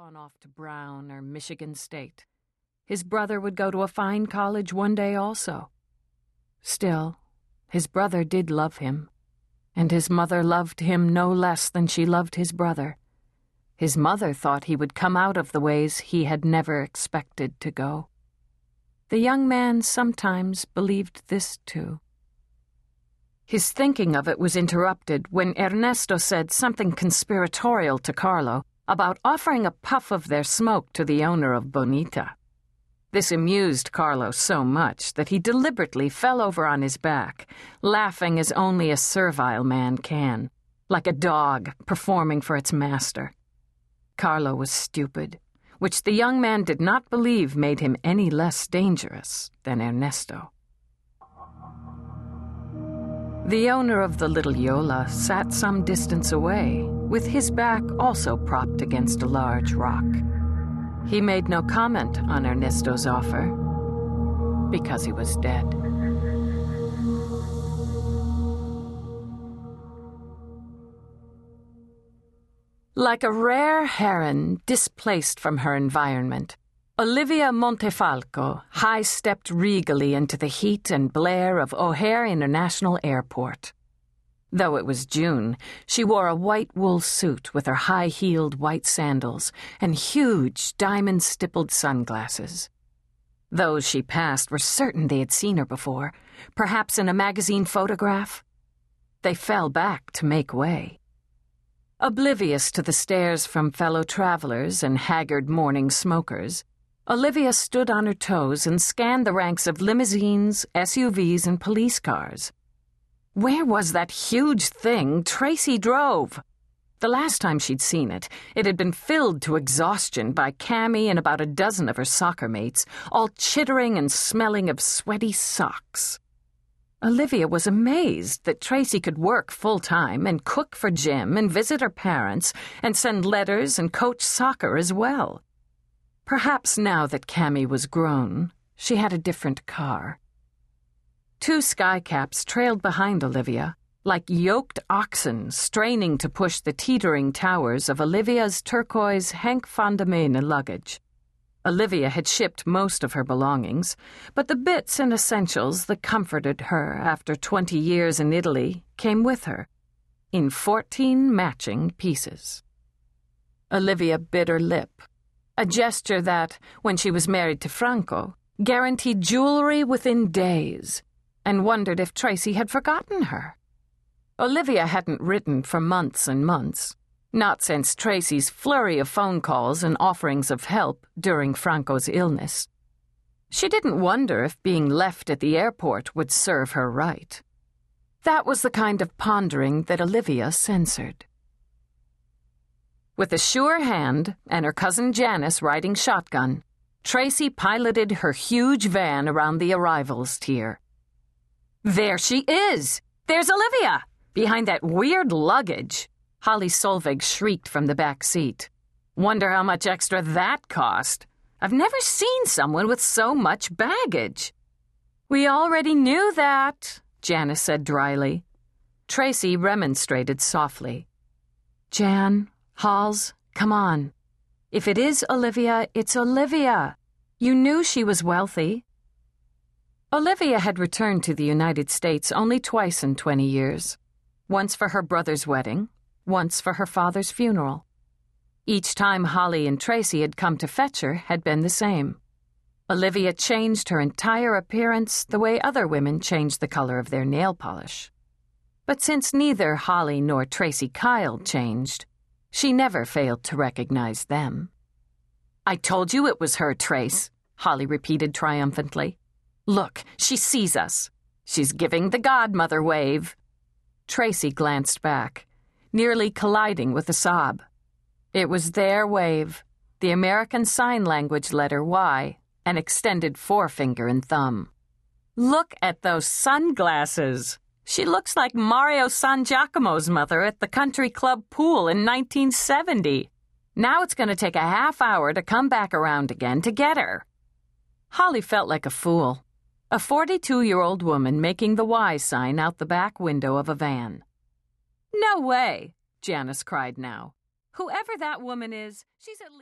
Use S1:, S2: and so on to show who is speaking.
S1: gone off to Brown or Michigan State. His brother would go to a fine college one day also. Still, his brother did love him, and his mother loved him no less than she loved his brother. His mother thought he would come out of the ways he had never expected to go. The young man sometimes believed this too. His thinking of it was interrupted when Ernesto said something conspiratorial to Carlo about offering a puff of their smoke to the owner of Bonita. This amused Carlo so much that he deliberately fell over on his back, laughing as only a servile man can, like a dog performing for its master. Carlo was stupid, which the young man did not believe made him any less dangerous than Ernesto. The owner of the little Yola sat some distance away, with his back also propped against a large rock. He made no comment on Ernesto's offer because he was dead. Like a rare heron displaced from her environment, Olivia Montefalco high stepped regally into the heat and blare of O'Hare International Airport. Though it was June, she wore a white wool suit with her high heeled white sandals and huge diamond stippled sunglasses. Those she passed were certain they had seen her before, perhaps in a magazine photograph. They fell back to make way. Oblivious to the stares from fellow travelers and haggard morning smokers, Olivia stood on her toes and scanned the ranks of limousines, SUVs, and police cars. Where was that huge thing Tracy drove? The last time she'd seen it, it had been filled to exhaustion by Cammy and about a dozen of her soccer mates, all chittering and smelling of sweaty socks. Olivia was amazed that Tracy could work full time and cook for Jim and visit her parents and send letters and coach soccer as well. Perhaps now that Cammy was grown, she had a different car. Two skycaps trailed behind Olivia, like yoked oxen straining to push the teetering towers of Olivia's turquoise Henk van de Mene luggage. Olivia had shipped most of her belongings, but the bits and essentials that comforted her after twenty years in Italy came with her, in fourteen matching pieces. Olivia bit her lip a gesture that, when she was married to Franco, guaranteed jewelry within days, and wondered if Tracy had forgotten her. Olivia hadn't written for months and months, not since Tracy's flurry of phone calls and offerings of help during Franco's illness. She didn't wonder if being left at the airport would serve her right. That was the kind of pondering that Olivia censored. With a sure hand and her cousin Janice riding shotgun, Tracy piloted her huge van around the arrivals tier. There she is! There's Olivia! Behind that weird luggage. Holly Solveig shrieked from the back seat. Wonder how much extra that cost. I've never seen someone with so much baggage. We already knew that, Janice said dryly. Tracy remonstrated softly. Jan, Halls, come on. If it is Olivia, it's Olivia. You knew she was wealthy. Olivia had returned to the United States only twice in 20 years once for her brother's wedding, once for her father's funeral. Each time Holly and Tracy had come to fetch her had been the same. Olivia changed her entire appearance the way other women change the color of their nail polish. But since neither Holly nor Tracy Kyle changed, she never failed to recognize them. I told you it was her, Trace, Holly repeated triumphantly. Look, she sees us. She's giving the godmother wave. Tracy glanced back, nearly colliding with a sob. It was their wave, the American Sign Language letter Y, an extended forefinger and thumb. Look at those sunglasses, she looks like Mario San Giacomo's mother at the country club pool in 1970. Now it's going to take a half hour to come back around again to get her. Holly felt like a fool. A 42 year old woman making the Y sign out the back window of a van. No way, Janice cried now. Whoever that woman is, she's at least.